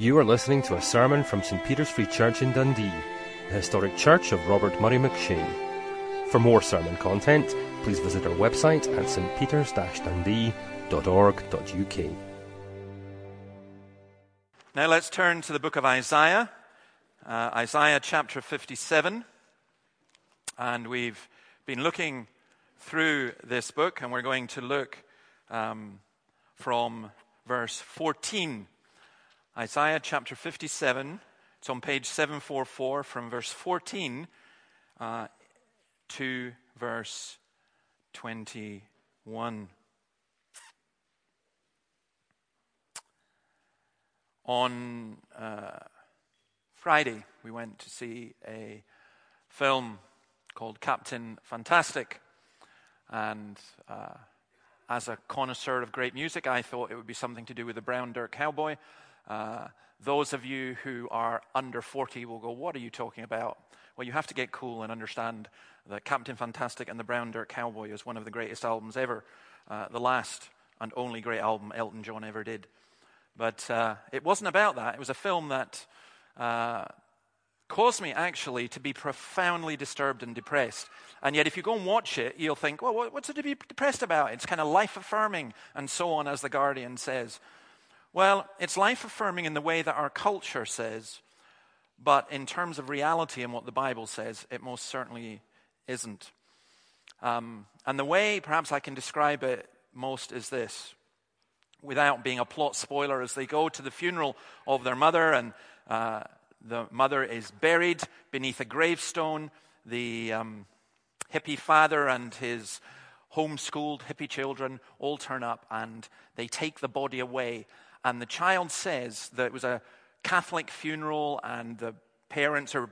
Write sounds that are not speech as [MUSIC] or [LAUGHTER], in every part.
You are listening to a sermon from St. Peter's Free Church in Dundee, the historic church of Robert Murray McCheyne. For more sermon content, please visit our website at stpeters-dundee.org.uk. Now let's turn to the book of Isaiah, uh, Isaiah chapter 57. And we've been looking through this book, and we're going to look um, from verse 14 Isaiah chapter 57. It's on page 744 from verse 14 uh, to verse 21. On uh, Friday, we went to see a film called Captain Fantastic. And uh, as a connoisseur of great music, I thought it would be something to do with the Brown Dirt Cowboy. Uh, those of you who are under 40 will go, What are you talking about? Well, you have to get cool and understand that Captain Fantastic and the Brown Dirt Cowboy is one of the greatest albums ever, uh, the last and only great album Elton John ever did. But uh, it wasn't about that. It was a film that uh, caused me actually to be profoundly disturbed and depressed. And yet, if you go and watch it, you'll think, well, what's it to be depressed about? It's kind of life affirming and so on, as The Guardian says. Well, it's life affirming in the way that our culture says, but in terms of reality and what the Bible says, it most certainly isn't. Um, and the way perhaps I can describe it most is this without being a plot spoiler, as they go to the funeral of their mother, and uh, the mother is buried beneath a gravestone. The um, hippie father and his homeschooled hippie children all turn up and they take the body away and the child says that it was a Catholic funeral, and the parents are,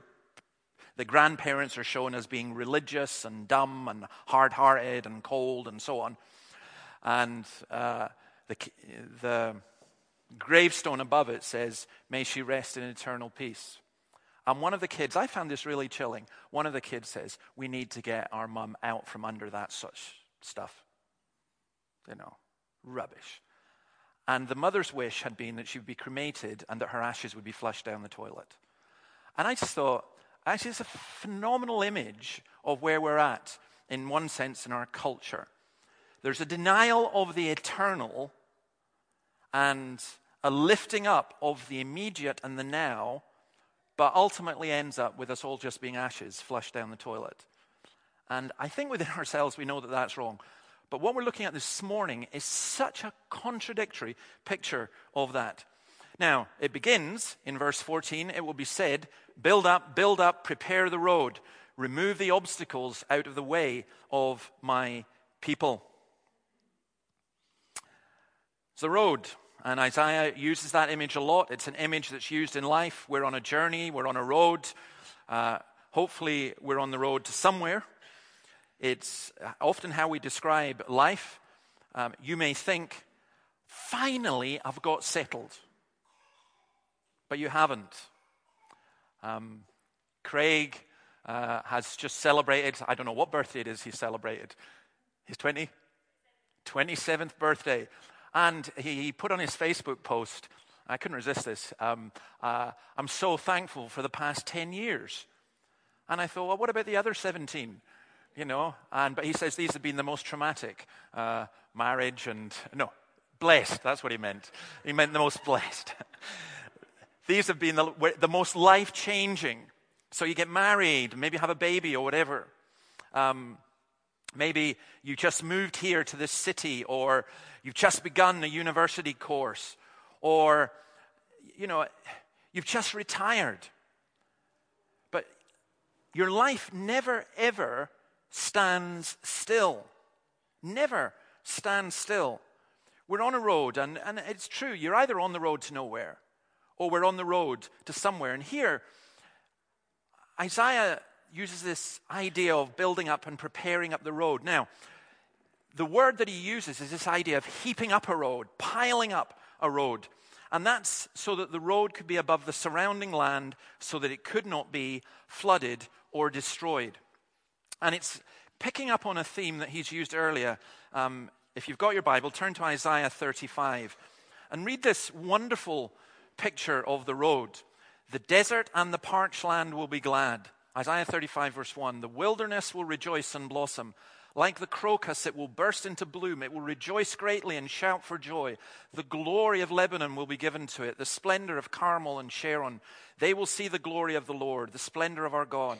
the grandparents are shown as being religious and dumb and hard hearted and cold and so on. And uh, the, the gravestone above it says, May she rest in eternal peace. And one of the kids, I found this really chilling. One of the kids says, We need to get our mum out from under that such stuff. You know, rubbish. And the mother's wish had been that she would be cremated and that her ashes would be flushed down the toilet. And I just thought, actually, it's a phenomenal image of where we're at, in one sense, in our culture. There's a denial of the eternal and a lifting up of the immediate and the now, but ultimately ends up with us all just being ashes flushed down the toilet. And I think within [LAUGHS] ourselves we know that that's wrong. But what we're looking at this morning is such a contradictory picture of that. Now, it begins in verse 14. It will be said, Build up, build up, prepare the road, remove the obstacles out of the way of my people. It's the road. And Isaiah uses that image a lot. It's an image that's used in life. We're on a journey, we're on a road. Uh, hopefully, we're on the road to somewhere. It's often how we describe life. Um, you may think, finally, I've got settled. But you haven't. Um, Craig uh, has just celebrated, I don't know what birthday it is he celebrated. His 20, 27th birthday. And he put on his Facebook post, I couldn't resist this, um, uh, I'm so thankful for the past 10 years. And I thought, well, what about the other 17? You know. And, but he says these have been the most traumatic uh, marriage and, no, blessed. That's what he meant. He meant the most [LAUGHS] blessed. these have been the, the most life changing. So you get married, maybe have a baby or whatever. Um, maybe you just moved here to this city, or you've just begun a university course, or, you know, you've just retired. But your life never, ever stands still. Never stands still. We're on a road, and, and it's true, you're either on the road to nowhere or we're on the road to somewhere. And here, Isaiah uses this idea of building up and preparing up the road. Now, the word that he uses is this idea of heaping up a road, piling up a road. And that's so that the road could be above the surrounding land so that it could not be flooded or destroyed. And it's picking up on a theme that he's used earlier. Um, if you've got your Bible, turn to Isaiah 35 and read this wonderful picture of the road. The desert and the parched land will be glad. Isaiah 35, verse 1 The wilderness will rejoice and blossom. Like the crocus, it will burst into bloom. It will rejoice greatly and shout for joy. The glory of Lebanon will be given to it, the splendor of Carmel and Sharon. They will see the glory of the Lord, the splendor of our God.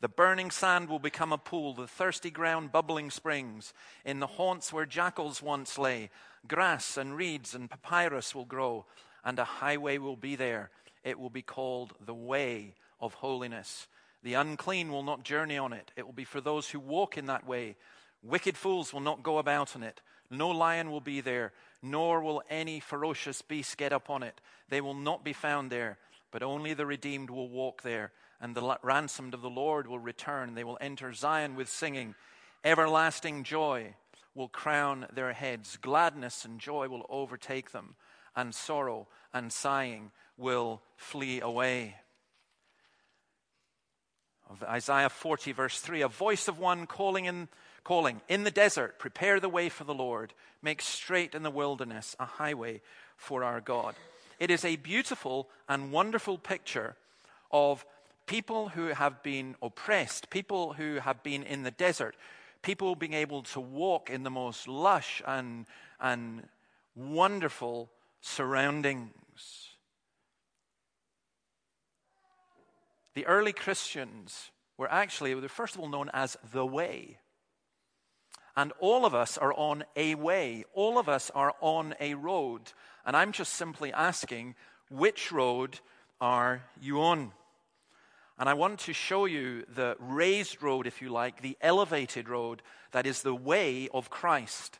The burning sand will become a pool, the thirsty ground bubbling springs. In the haunts where jackals once lay, grass and reeds and papyrus will grow, and a highway will be there. It will be called the way of holiness. The unclean will not journey on it. It will be for those who walk in that way. Wicked fools will not go about on it. No lion will be there, nor will any ferocious beast get upon it. They will not be found there, but only the redeemed will walk there, and the ransomed of the Lord will return. They will enter Zion with singing. Everlasting joy will crown their heads. Gladness and joy will overtake them, and sorrow and sighing will flee away of Isaiah 40, verse 3, a voice of one calling in, calling in the desert, prepare the way for the Lord, make straight in the wilderness a highway for our God. It is a beautiful and wonderful picture of people who have been oppressed, people who have been in the desert, people being able to walk in the most lush and, and wonderful surroundings. The early Christians were actually, they were first of all known as the way. And all of us are on a way. All of us are on a road. And I'm just simply asking, which road are you on? And I want to show you the raised road, if you like, the elevated road that is the way of Christ.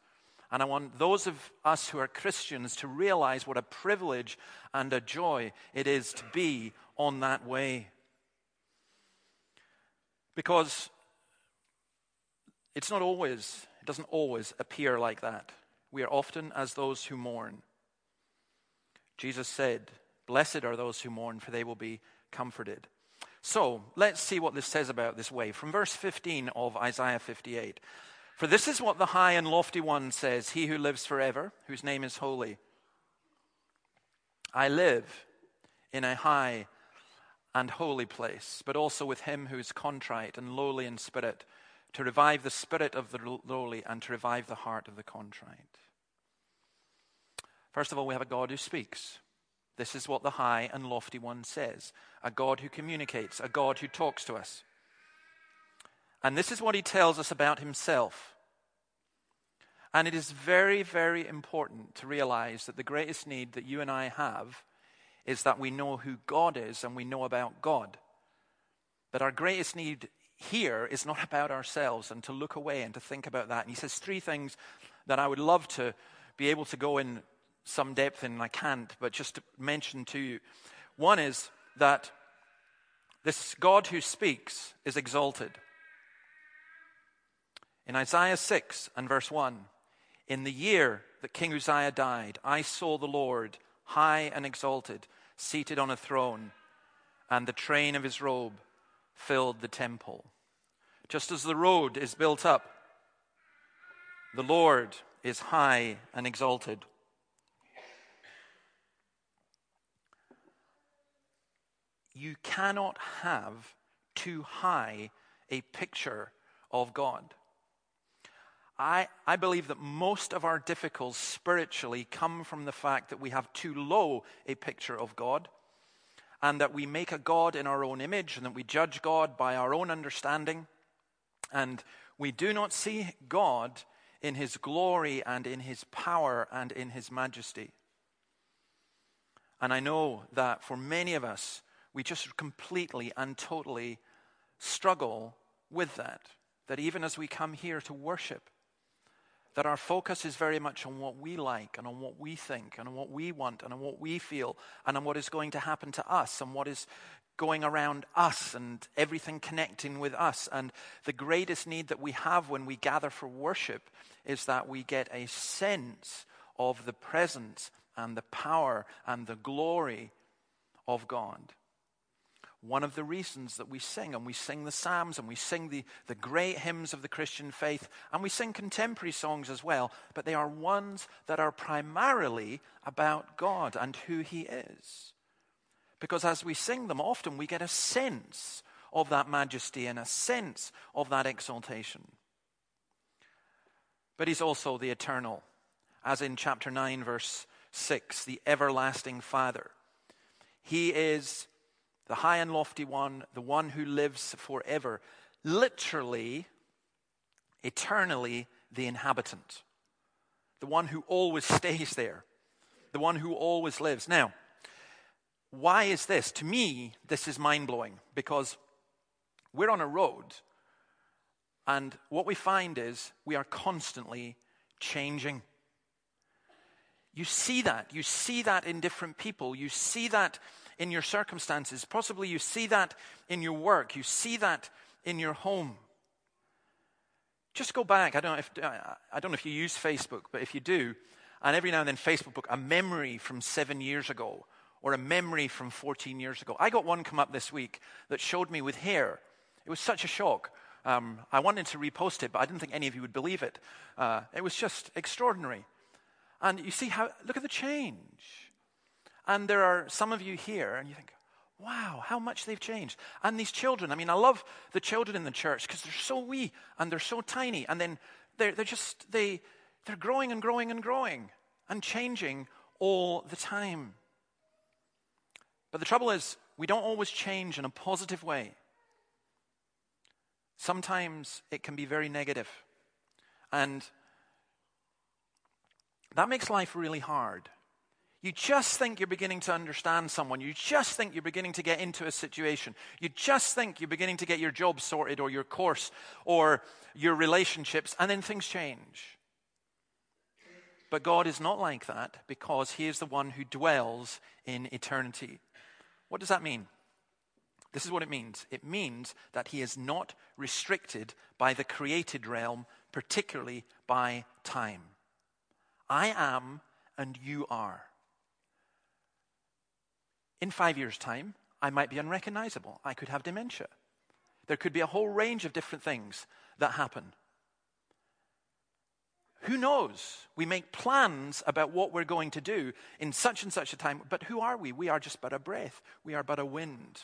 And I want those of us who are Christians to realize what a privilege and a joy it is to be on that way. Because it's not always, it doesn't always appear like that. We are often as those who mourn. Jesus said, Blessed are those who mourn, for they will be comforted. So let's see what this says about this way. From verse 15 of Isaiah 58. For this is what the high and lofty one says, He who lives forever, whose name is holy. I live in a high and holy place, but also with him who is contrite and lowly in spirit, to revive the spirit of the lowly and to revive the heart of the contrite. First of all, we have a God who speaks. This is what the high and lofty one says a God who communicates, a God who talks to us. And this is what he tells us about himself. And it is very, very important to realize that the greatest need that you and I have is that we know who God is and we know about God. But our greatest need here is not about ourselves and to look away and to think about that. And he says three things that I would love to be able to go in some depth in, and I can't, but just to mention to you. One is that this God who speaks is exalted. In Isaiah 6 and verse 1, in the year that King Uzziah died, I saw the Lord high and exalted, seated on a throne, and the train of his robe filled the temple. Just as the road is built up, the Lord is high and exalted. You cannot have too high a picture of God. I, I believe that most of our difficulties spiritually come from the fact that we have too low a picture of God and that we make a God in our own image and that we judge God by our own understanding. And we do not see God in his glory and in his power and in his majesty. And I know that for many of us, we just completely and totally struggle with that. That even as we come here to worship, that our focus is very much on what we like and on what we think and on what we want and on what we feel and on what is going to happen to us and what is going around us and everything connecting with us. And the greatest need that we have when we gather for worship is that we get a sense of the presence and the power and the glory of God one of the reasons that we sing, and we sing the Psalms, and we sing the, the great hymns of the Christian faith, and we sing contemporary songs as well, but they are ones that are primarily about God and who He is. Because as we sing them, often we get a sense of that majesty and a sense of that exaltation. But He's also the eternal, as in chapter 9, verse 6, the everlasting Father. He is the high and lofty one, the one who lives forever, literally, eternally, the inhabitant, the one who always stays there, the one who always lives. Now, why is this? To me, this is mind blowing because we're on a road, and what we find is we are constantly changing. You see that. You see that in different people. You see that in your circumstances. Possibly you see that in your work. You see that in your home. Just go back. I don't know if, I don't know if you use Facebook, but if you do, and every now and then Facebook book a memory from seven years ago or a memory from 14 years ago. I got one come up this week that showed me with hair. It was such a shock. Um, I wanted to repost it, but I didn't think any of you would believe it. Uh, it was just extraordinary. And you see how, look at the change. And there are some of you here, and you think, wow, how much they've changed. And these children, I mean, I love the children in the church because they're so wee and they're so tiny. And then they're, they're just, they, they're growing and growing and growing and changing all the time. But the trouble is, we don't always change in a positive way. Sometimes it can be very negative. And that makes life really hard. You just think you're beginning to understand someone. You just think you're beginning to get into a situation. You just think you're beginning to get your job sorted or your course or your relationships, and then things change. But God is not like that because He is the one who dwells in eternity. What does that mean? This is what it means it means that He is not restricted by the created realm, particularly by time. I am, and you are. In five years' time, I might be unrecognizable. I could have dementia. There could be a whole range of different things that happen. Who knows? We make plans about what we're going to do in such and such a time, but who are we? We are just but a breath. We are but a wind,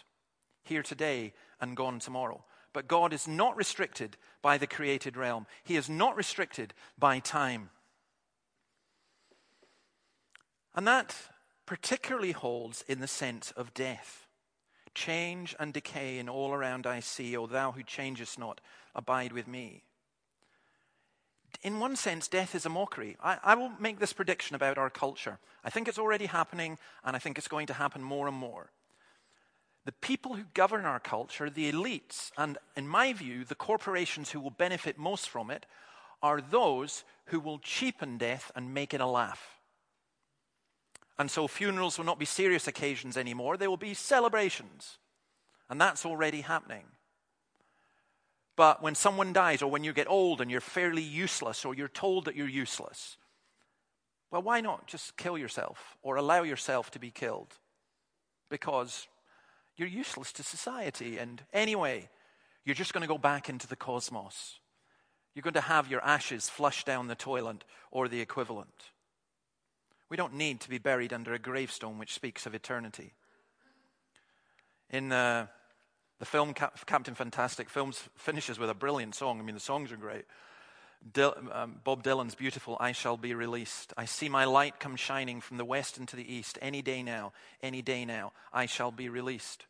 here today and gone tomorrow. But God is not restricted by the created realm, He is not restricted by time. And that particularly holds in the sense of death. Change and decay in all around I see, O thou who changest not, abide with me. In one sense, death is a mockery. I, I will make this prediction about our culture. I think it's already happening, and I think it's going to happen more and more. The people who govern our culture, the elites, and in my view, the corporations who will benefit most from it, are those who will cheapen death and make it a laugh. And so funerals will not be serious occasions anymore, they will be celebrations. And that's already happening. But when someone dies, or when you get old and you're fairly useless, or you're told that you're useless, well, why not just kill yourself or allow yourself to be killed? Because you're useless to society. And anyway, you're just going to go back into the cosmos. You're going to have your ashes flushed down the toilet or the equivalent. We don't need to be buried under a gravestone which speaks of eternity. In uh, the film Cap- Captain Fantastic, films finishes with a brilliant song. I mean, the songs are great. Dil- um, Bob Dylan's beautiful, I shall be released. I see my light come shining from the west into the east. Any day now, any day now, I shall be released.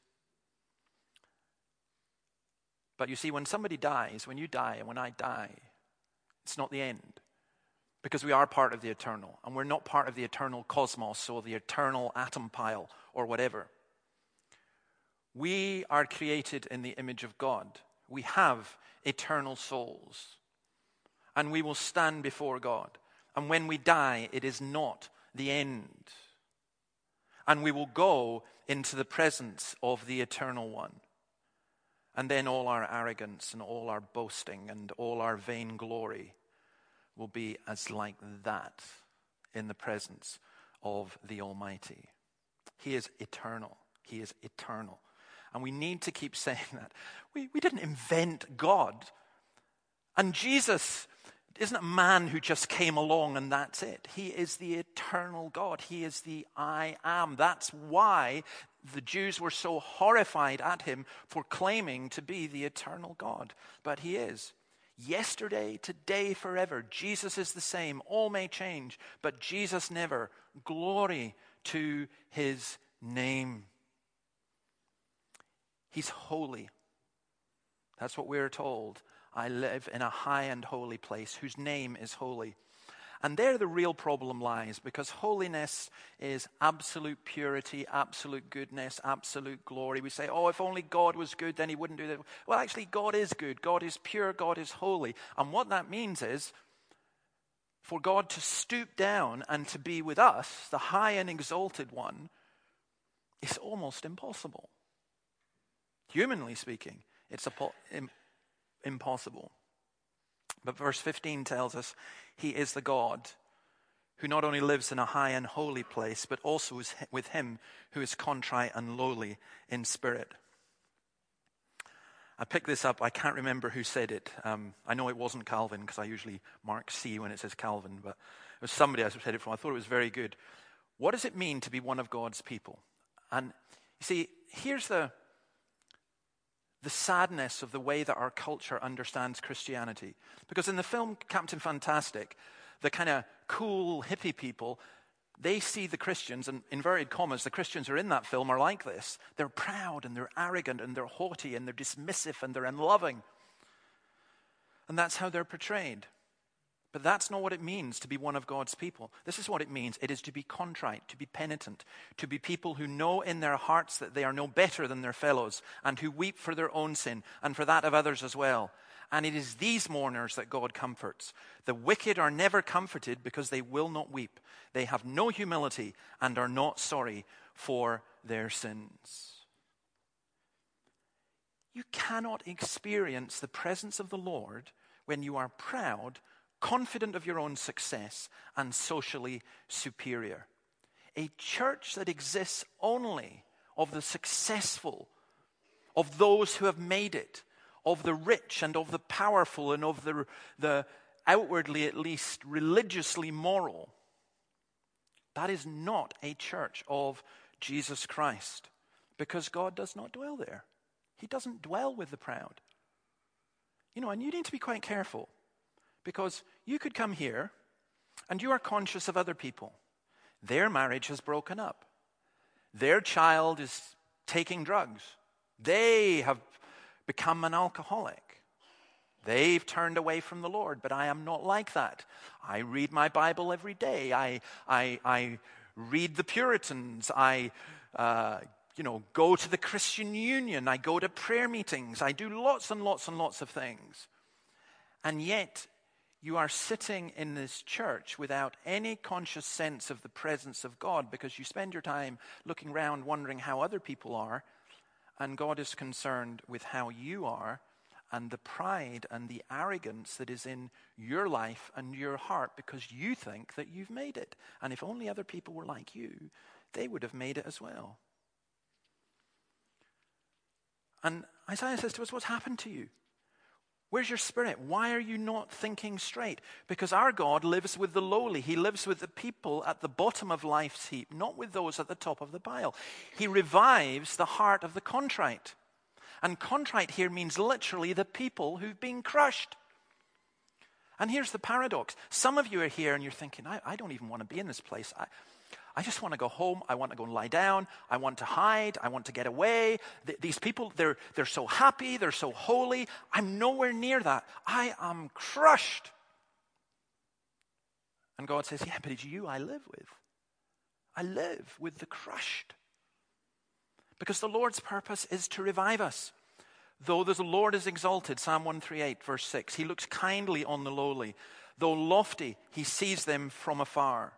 But you see, when somebody dies, when you die and when I die, it's not the end because we are part of the eternal, and we're not part of the eternal cosmos or the eternal atom pile or whatever. We are created in the image of God. We have eternal souls, and we will stand before God. And when we die, it is not the end. and we will go into the presence of the Eternal One. And then all our arrogance and all our boasting and all our vainglory will be as like that in the presence of the Almighty. He is eternal. He is eternal. And we need to keep [LAUGHS] saying that. We, we didn't invent God. And Jesus isn't a man who just came along and that's it. He is the eternal God. He is the I am. That's why the Jews were so horrified at him for claiming to be the eternal God. But he is. Yesterday, today, forever. Jesus is the same. All may change, but Jesus never. Glory to his name. He's holy. That's what we're told. I live in a high and holy place whose name is holy. And there the real problem lies because holiness is absolute purity, absolute goodness, absolute glory. We say, oh, if only God was good, then he wouldn't do that. Well, actually, God is good. God is pure. God is holy. And what that means is for God to stoop down and to be with us, the high and exalted one, is almost impossible. Humanly speaking, it's impossible. But verse 15 tells us he is the God who not only lives in a high and holy place, but also is with him who is contrite and lowly in spirit. I picked this up. I can't remember who said it. Um, I know it wasn't Calvin because I usually mark C when it says Calvin, but it was somebody I said it from. I thought it was very good. What does it mean to be one of God's people? And you see, here's the, the sadness of the way that our culture understands Christianity. Because in the film Captain Fantastic, the kind of cool hippie people, they see the Christians, and inverted commas, the Christians who are in that film are like this. They're proud and they're arrogant and they're haughty and they're dismissive and they're unloving. And that's how they're portrayed. But that's not what it means to be one of God's people. This is what it means it is to be contrite, to be penitent, to be people who know in their hearts that they are no better than their fellows, and who weep for their own sin and for that of others as well. And it is these mourners that God comforts. The wicked are never comforted because they will not weep. They have no humility and are not sorry for their sins. You cannot experience the presence of the Lord when you are proud confident of your own success, and socially superior. A church that exists only of the successful, of those who have made it, of the rich and of the powerful, and of the, the outwardly at least religiously moral. That is not a church of Jesus Christ because God does not dwell there. He doesn't dwell with the proud. You know, and you need to be quite careful because you could come here and you are conscious of other people. Their marriage has broken up, their child is taking drugs, they have become an alcoholic. They've turned away from the Lord, but I am not like that. I read my Bible every day. I, I, I read the Puritans. I, uh, you know, go to the Christian Union. I go to prayer meetings. I do lots and lots and lots of things. And yet, you are sitting in this church without any conscious sense of the presence of God because you spend your time looking around wondering how other people are, and God is concerned with how you are and the pride and the arrogance that is in your life and your heart because you think that you've made it. And if only other people were like you, they would have made it as well. And Isaiah says to us, What's happened to you? Where's your spirit? Why are you not thinking straight? Because our God lives with the lowly. He lives with the people at the bottom of life's heap, not with those at the top of the pile. He revives the heart of the contrite. And contrite here means literally the people who've been crushed. And here's the paradox some of you are here and you're thinking, I, I don't even want to be in this place. I, I just want to go home. I want to go and lie down. I want to hide. I want to get away. Th- these people, they're, they're so happy. They're so holy. I'm nowhere near that. I am crushed. And God says, Yeah, but it's you I live with. I live with the crushed. Because the Lord's purpose is to revive us. Though the Lord is exalted, Psalm 138, verse 6, he looks kindly on the lowly. Though lofty, he sees them from afar.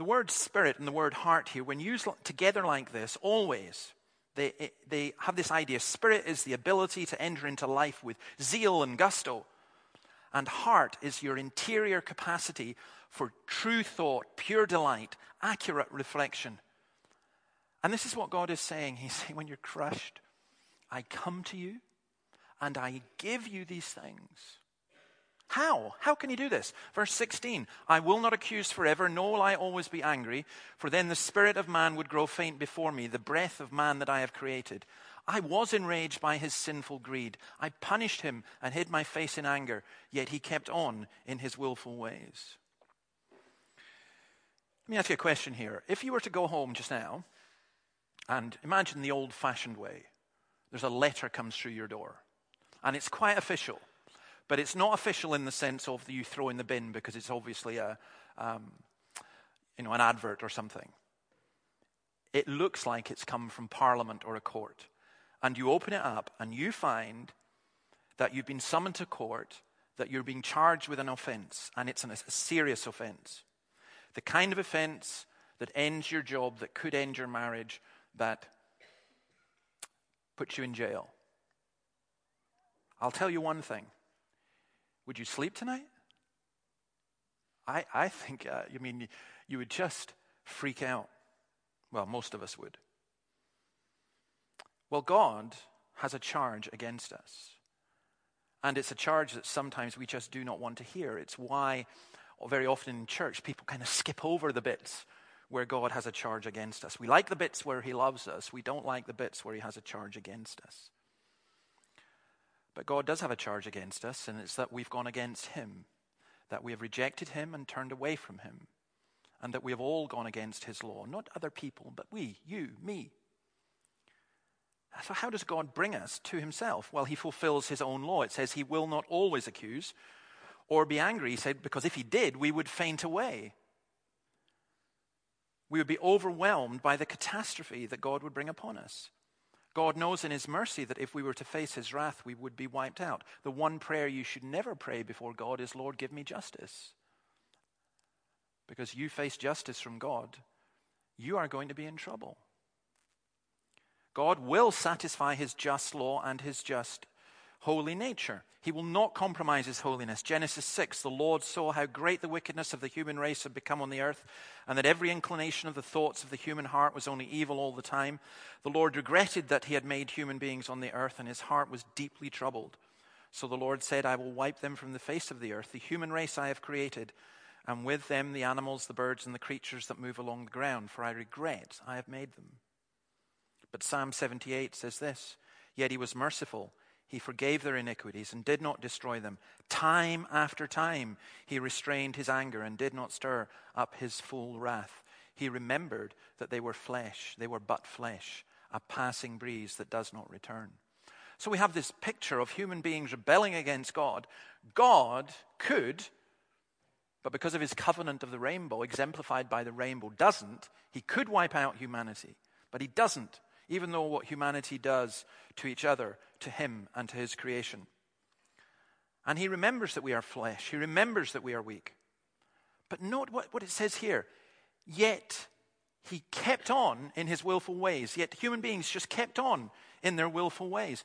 The word spirit and the word heart here, when used together like this, always, they, they have this idea. Spirit is the ability to enter into life with zeal and gusto. And heart is your interior capacity for true thought, pure delight, accurate reflection. And this is what God is saying. He's saying, when you're crushed, I come to you and I give you these things. How? How can he do this? Verse 16 I will not accuse forever, nor will I always be angry, for then the spirit of man would grow faint before me, the breath of man that I have created. I was enraged by his sinful greed. I punished him and hid my face in anger, yet he kept on in his willful ways. Let me ask you a question here. If you were to go home just now and imagine the old fashioned way, there's a letter comes through your door, and it's quite official. But it's not official in the sense of you throw in the bin because it's obviously a, um, you know, an advert or something. It looks like it's come from Parliament or a court. And you open it up and you find that you've been summoned to court, that you're being charged with an offense, and it's an, a serious offense. The kind of offense that ends your job, that could end your marriage, that puts you in jail. I'll tell you one thing would you sleep tonight? I, I think, uh, mean, you would just freak out. Well, most of us would. Well, God has a charge against us. And it's a charge that sometimes we just do not want to hear. It's why, very often in church, people kind of skip over the bits where God has a charge against us. We like the bits where He loves us, we don't like the bits where He has a charge against us. But God does have a charge against us, and it's that we've gone against Him, that we have rejected Him and turned away from Him, and that we have all gone against His law. Not other people, but we, you, me. So, how does God bring us to Himself? Well, He fulfills His own law. It says He will not always accuse or be angry. He said, because if He did, we would faint away. We would be overwhelmed by the catastrophe that God would bring upon us. God knows in His mercy that if we were to face His wrath, we would be wiped out. The one prayer you should never pray before God is, Lord, give me justice. Because you face justice from God, you are going to be in trouble. God will satisfy His just law and His just holy nature. He will not compromise his holiness. Genesis 6 The Lord saw how great the wickedness of the human race had become on the earth, and that every inclination of the thoughts of the human heart was only evil all the time. The Lord regretted that he had made human beings on the earth, and his heart was deeply troubled. So the Lord said, I will wipe them from the face of the earth, the human race I have created, and with them the animals, the birds, and the creatures that move along the ground, for I regret I have made them. But Psalm 78 says this Yet he was merciful he forgave their iniquities and did not destroy them. Time after time, he restrained his anger and did not stir up his full wrath. He remembered that they were flesh, they were but flesh, a passing breeze that does not return. So we have this picture of human beings rebelling against God. God could, but because of his covenant of the rainbow, exemplified by the rainbow, doesn't. He could wipe out humanity, but he doesn't even though what humanity does to each other, to him, and to his creation. And he remembers that we are flesh, he remembers that we are weak. But note what, what it says here. Yet he kept on in his willful ways. Yet human beings just kept on in their willful ways.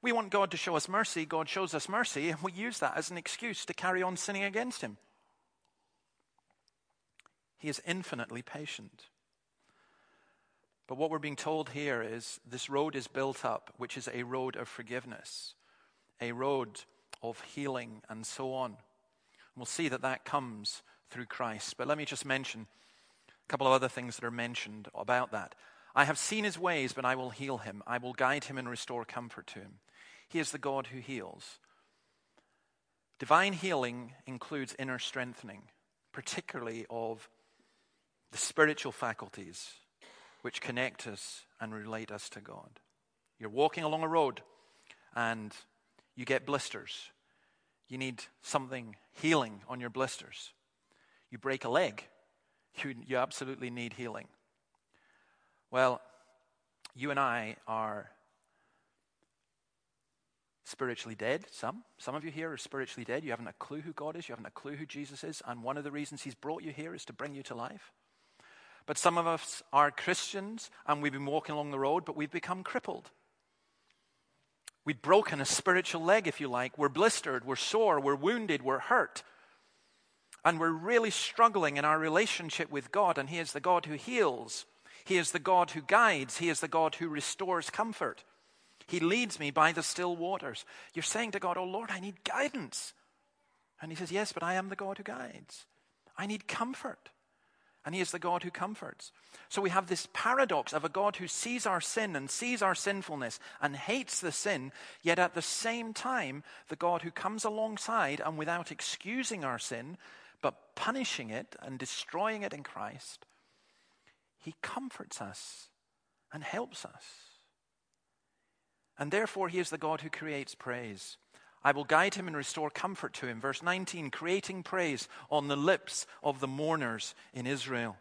We want God to show us mercy. God shows us mercy, and we use that as an excuse to carry on sinning against him. He is infinitely patient. But what we're being told here is this road is built up, which is a road of forgiveness, a road of healing, and so on. we'll see that that comes through Christ. But let me just mention a couple of other things that are mentioned about that. I have seen his ways, but I will heal him. I will guide him and restore comfort to him. He is the God who heals. Divine healing includes inner strengthening, particularly of the spiritual faculties which connect us and relate us to God. You're walking along a road and you get blisters. You need something healing on your blisters. You break a leg, [LAUGHS] you, you absolutely need healing. Well, you and I are spiritually dead. Some. Some of you here are spiritually dead. You haven't a clue who God is. You haven't a clue who Jesus is. And one of the reasons He's brought you here is to bring you to life. But some of us are Christians and we've been walking along the road, but we've become crippled. We've broken a spiritual leg, if you like. We're blistered, we're sore, we're wounded, we're hurt. And we're really struggling in our relationship with God, and He is the God who heals. He is the God who guides. He is the God who restores comfort. He leads me by the still waters. You're saying to God, Oh Lord, I need guidance. And He says, Yes, but I am the God who guides. I need comfort and He is the God who comforts. So we have this paradox of a God who sees our sin and sees our sinfulness and hates the sin, yet at the same time, the God who comes alongside and without excusing our sin, but punishing it and destroying it in Christ, He comforts us and helps us. And therefore, He is the God who creates praise. I will guide him and restore comfort to him. Verse 19, creating praise on the lips of the mourners in Israel.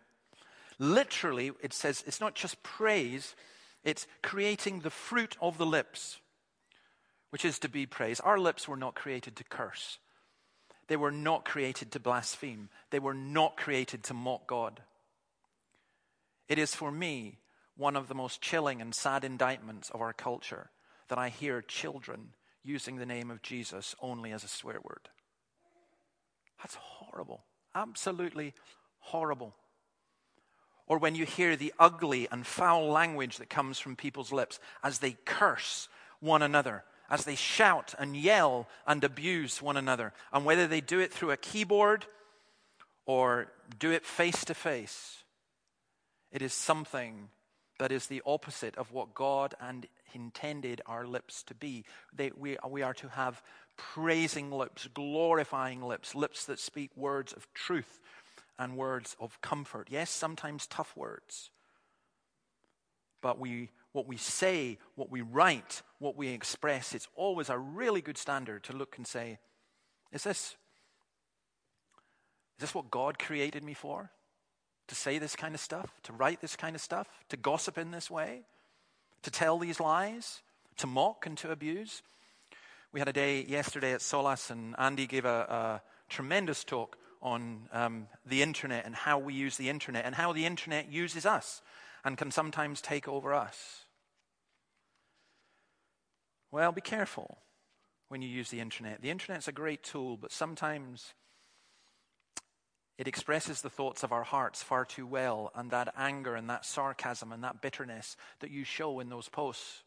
Literally, it says it's not just praise, it's creating the fruit of the lips, which is to be praise. Our lips were not created to curse, they were not created to blaspheme, they were not created to mock God. It is for me one of the most chilling and sad indictments of our culture that I hear children using the name of Jesus only as a swear word. That's horrible. Absolutely horrible. Or when you hear the ugly and foul language that comes from people's lips as they curse one another, as they shout and yell and abuse one another, and whether they do it through a keyboard or do it face to face, it is something that is the opposite of what God and intended our lips to be. They, we, we are to have praising lips, glorifying lips, lips that speak words of truth and words of comfort. Yes, sometimes tough words. But we, what we say, what we write, what we express, it's always a really good standard to look and say, is this, is this what God created me for? To say this kind of stuff? To write this kind of stuff? To gossip in this way? to tell these lies, to mock and to abuse. We had a day yesterday at Solas, and Andy gave a, a tremendous talk on um, the internet and how we use the internet and how the internet uses us and can sometimes take over us. Well, be careful when you use the internet. The internet's a great tool, but sometimes it expresses the thoughts of our hearts far too well, and that anger and that sarcasm and that bitterness that you show in those posts,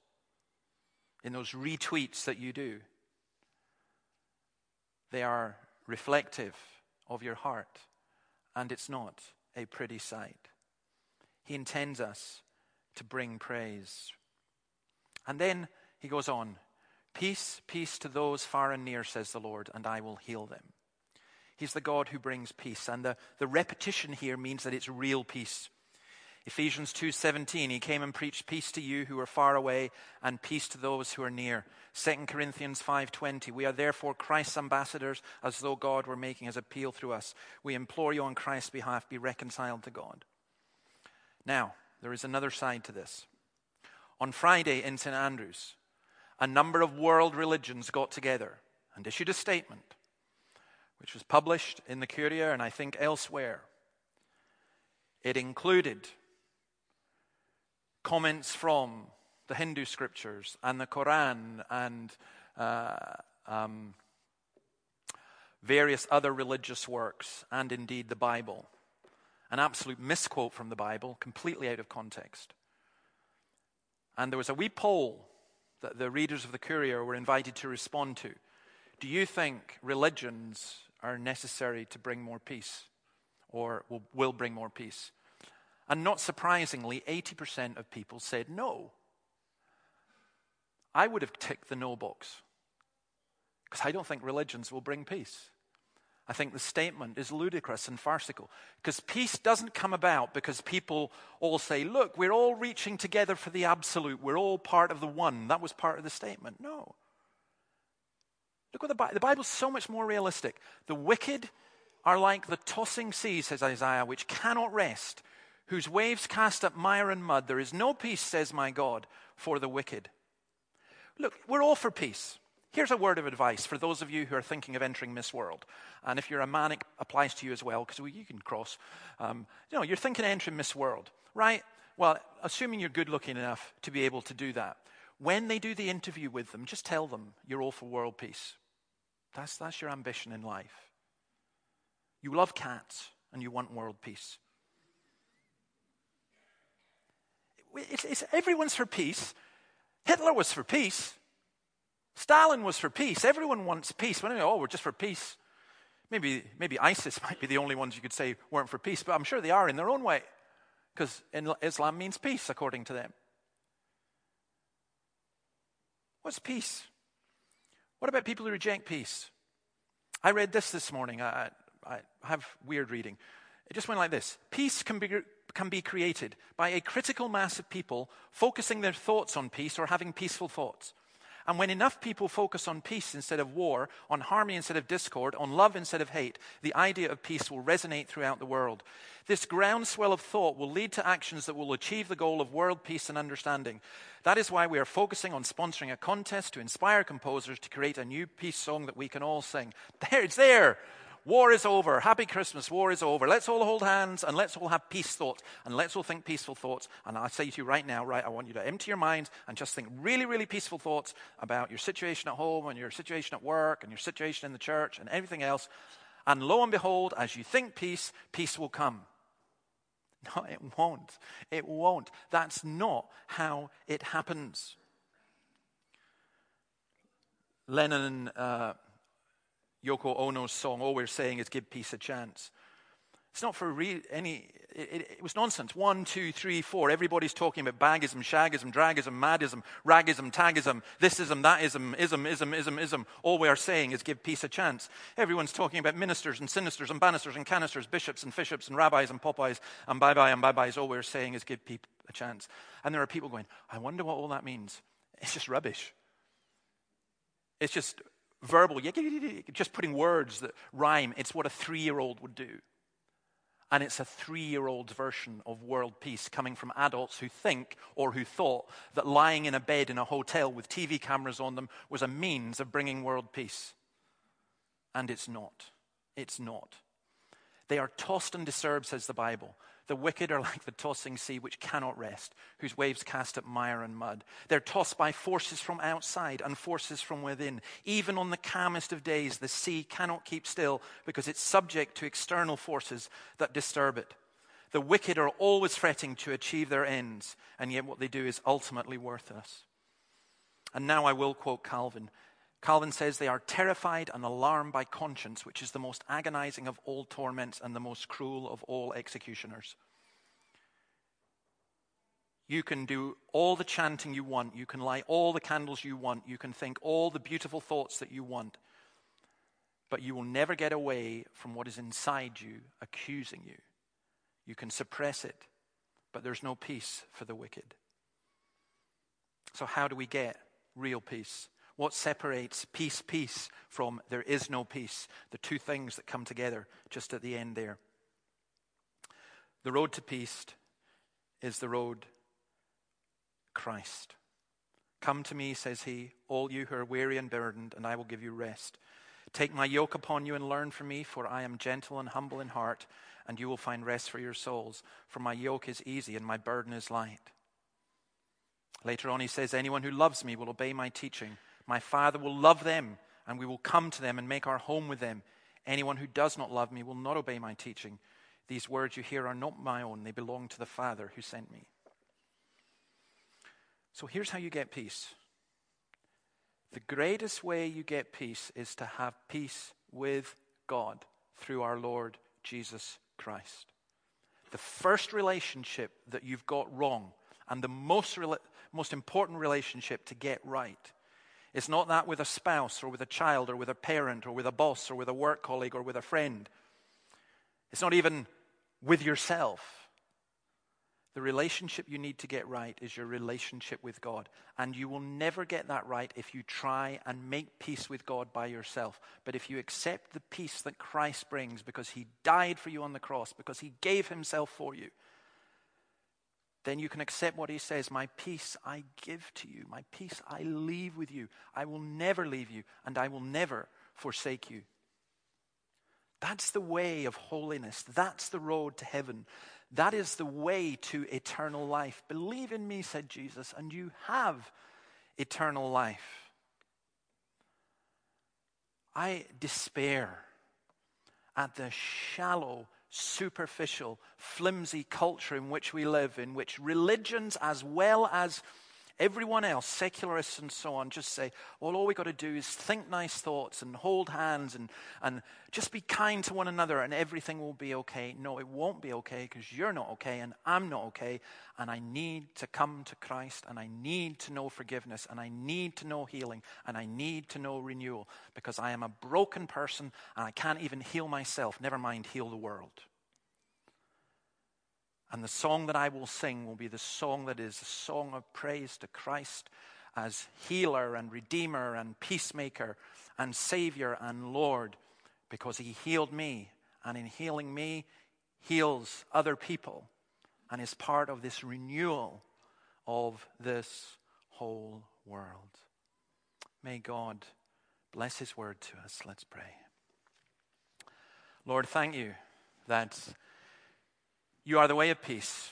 in those retweets that you do, they are reflective of your heart, and it's not a pretty sight. He intends us to bring praise. And then he goes on Peace, peace to those far and near, says the Lord, and I will heal them. He's the God who brings peace. And the, the repetition here means that it's real peace. Ephesians 2:17 he came and preached peace to you who are far away and peace to those who are near. 2 Corinthians 5:20 we are therefore Christ's ambassadors as though God were making his appeal through us. We implore you on Christ's behalf be reconciled to God. Now, there is another side to this. On Friday in St Andrews, a number of world religions got together and issued a statement which was published in the Courier and I think elsewhere. It included comments from the Hindu scriptures and the Quran and uh, um, various other religious works and indeed the Bible. An absolute misquote from the Bible, completely out of context. And there was a wee poll that the readers of the Courier were invited to respond to. Do you think religions are necessary to bring more peace or will, will bring more peace. And not surprisingly, 80% of people said no. I would have ticked the no box because I don't think religions will bring peace. I think the statement is ludicrous and farcical because peace doesn't come about because people all say, Look, we're all reaching together for the absolute, we're all part of the one. That was part of the statement. No. Look what the Bible, the Bible's so much more realistic. The wicked are like the tossing sea, says Isaiah, which cannot rest, whose waves cast up mire and mud. There is no peace, says my God, for the wicked. Look, we're all for peace. Here's a word of advice for those of you who are thinking of entering Miss World. And if you're a man, it applies to you as well, because you can cross. Um, you know, you're thinking of entering Miss World, right? Well, assuming you're good looking enough to be able to do that, when they do the interview with them, just tell them you're all for world peace. That's, that's your ambition in life. You love cats and you want world peace. It's, it's, everyone's for peace. Hitler was for peace. Stalin was for peace. Everyone wants peace. When oh, we're just for peace. Maybe, maybe ISIS [LAUGHS] might be the only ones you could say weren't for peace, but I'm sure they are in their own way, because Islam means peace according to them. What's peace? What about people who reject peace? I read this this morning. I, I have weird reading. It just went like this Peace can be, can be created by a critical mass of people focusing their thoughts on peace or having peaceful thoughts. And when enough people focus on peace instead of war, on harmony instead of discord, on love instead of hate, the idea of peace will resonate throughout the world. This groundswell of thought will lead to actions that will achieve the goal of world peace and understanding. That is why we are focusing on sponsoring a contest to inspire composers to create a new peace song that we can all sing. [LAUGHS] There, it's there. War is over. Happy Christmas. War is over. Let's all hold hands and let's all have peace thoughts and let's all think peaceful thoughts. And I say to you right now, right, I want you to empty your mind and just think really, really peaceful thoughts about your situation at home and your situation at work and your situation in the church and everything else. And lo and behold, as you think peace, peace will come. [LAUGHS] No, it won't. It won't. That's not how it happens. Lennon. Uh, Yoko Ono's song, All We're Saying is Give Peace a Chance. It's not for re- any, it, it, it, was nonsense. One, two, three, four. Everybody's talking about bagism, shagism, dragism, madism, ragism, tagism, thisism, thatism, ism, ism, ism, ism. All we are saying is give peace a chance. Everyone's talking about ministers and sinisters and banisters and canisters, bishops and fishops and rabbis and popeyes and bye bye and bye byes. All we're saying is give people a chance. And there are people going, I wonder what all that means. It's just rubbish. It's just verbal, just putting words that rhyme. It's what a three year old would do. And it's a three year old's version of world peace coming from adults who think or who thought that lying in a bed in a hotel with TV cameras on them was a means of bringing world peace. And it's not. It's not. They are tossed and disturbed, says the Bible. The wicked are like the tossing sea which cannot rest, whose waves cast up mire and mud. They're tossed by forces from outside and forces from within. Even on the calmest of days, the sea cannot keep still because it's subject to external forces that disturb it. The wicked are always fretting to achieve their ends, and yet what they do is ultimately worthless. And now I will quote Calvin. Calvin says they are terrified and alarmed by conscience, which is the most agonizing of all torments and the most cruel of all executioners. You can do all the chanting you want. You can light all the candles you want. You can think all the beautiful thoughts that you want. But you will never get away from what is inside you accusing you. You can suppress it, but there's no peace for the wicked. So, how do we get real peace? What separates peace, peace from there is no peace? The two things that come together just at the end there. The road to peace is the road Christ. Come to me, says he, all you who are weary and burdened, and I will give you rest. Take my yoke upon you and learn from me, for I am gentle and humble in heart, and you will find rest for your souls. For my yoke is easy and my burden is light. Later on, he says, Anyone who loves me will obey my teaching. My Father will love them, and we will come to them and make our home with them. Anyone who does not love me will not obey my teaching. These words you hear are not my own, they belong to the Father who sent me. So here's how you get peace. The greatest way you get peace is to have peace with God through our Lord Jesus Christ. The first relationship that you've got wrong, and the most, most important relationship to get right, it's not that with a spouse or with a child or with a parent or with a boss or with a work colleague or with a friend. It's not even with yourself. The relationship you need to get right is your relationship with God. And you will never get that right if you try and make peace with God by yourself. But if you accept the peace that Christ brings because he died for you on the cross, because he gave himself for you, then you can accept what he says My peace I give to you, my peace I leave with you. I will never leave you, and I will never forsake you. That's the way of holiness. That's the road to heaven. That is the way to eternal life. Believe in me, said Jesus, and you have eternal life. I despair at the shallow, superficial, flimsy culture in which we live, in which religions as well as Everyone else, secularists and so on, just say, well, all we've got to do is think nice thoughts and hold hands and, and just be kind to one another and everything will be okay. No, it won't be okay because you're not okay and I'm not okay. And I need to come to Christ and I need to know forgiveness and I need to know healing and I need to know renewal because I am a broken person and I can't even heal myself, never mind heal the world. And the song that I will sing will be the song that is a song of praise to Christ as healer and redeemer and peacemaker and savior and Lord because he healed me. And in healing me, heals other people and is part of this renewal of this whole world. May God bless his word to us. Let's pray. Lord, thank you that you are the way of peace.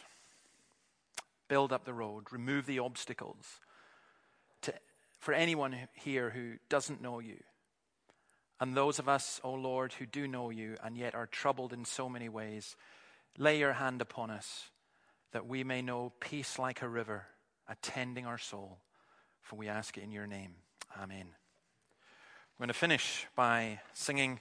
Build up the road, remove the obstacles to, for anyone here who doesn't know you. And those of us, O oh Lord, who do know you and yet are troubled in so many ways, lay your hand upon us that we may know peace like a river attending our soul. For we ask it in your name. Amen. We're going to finish by singing.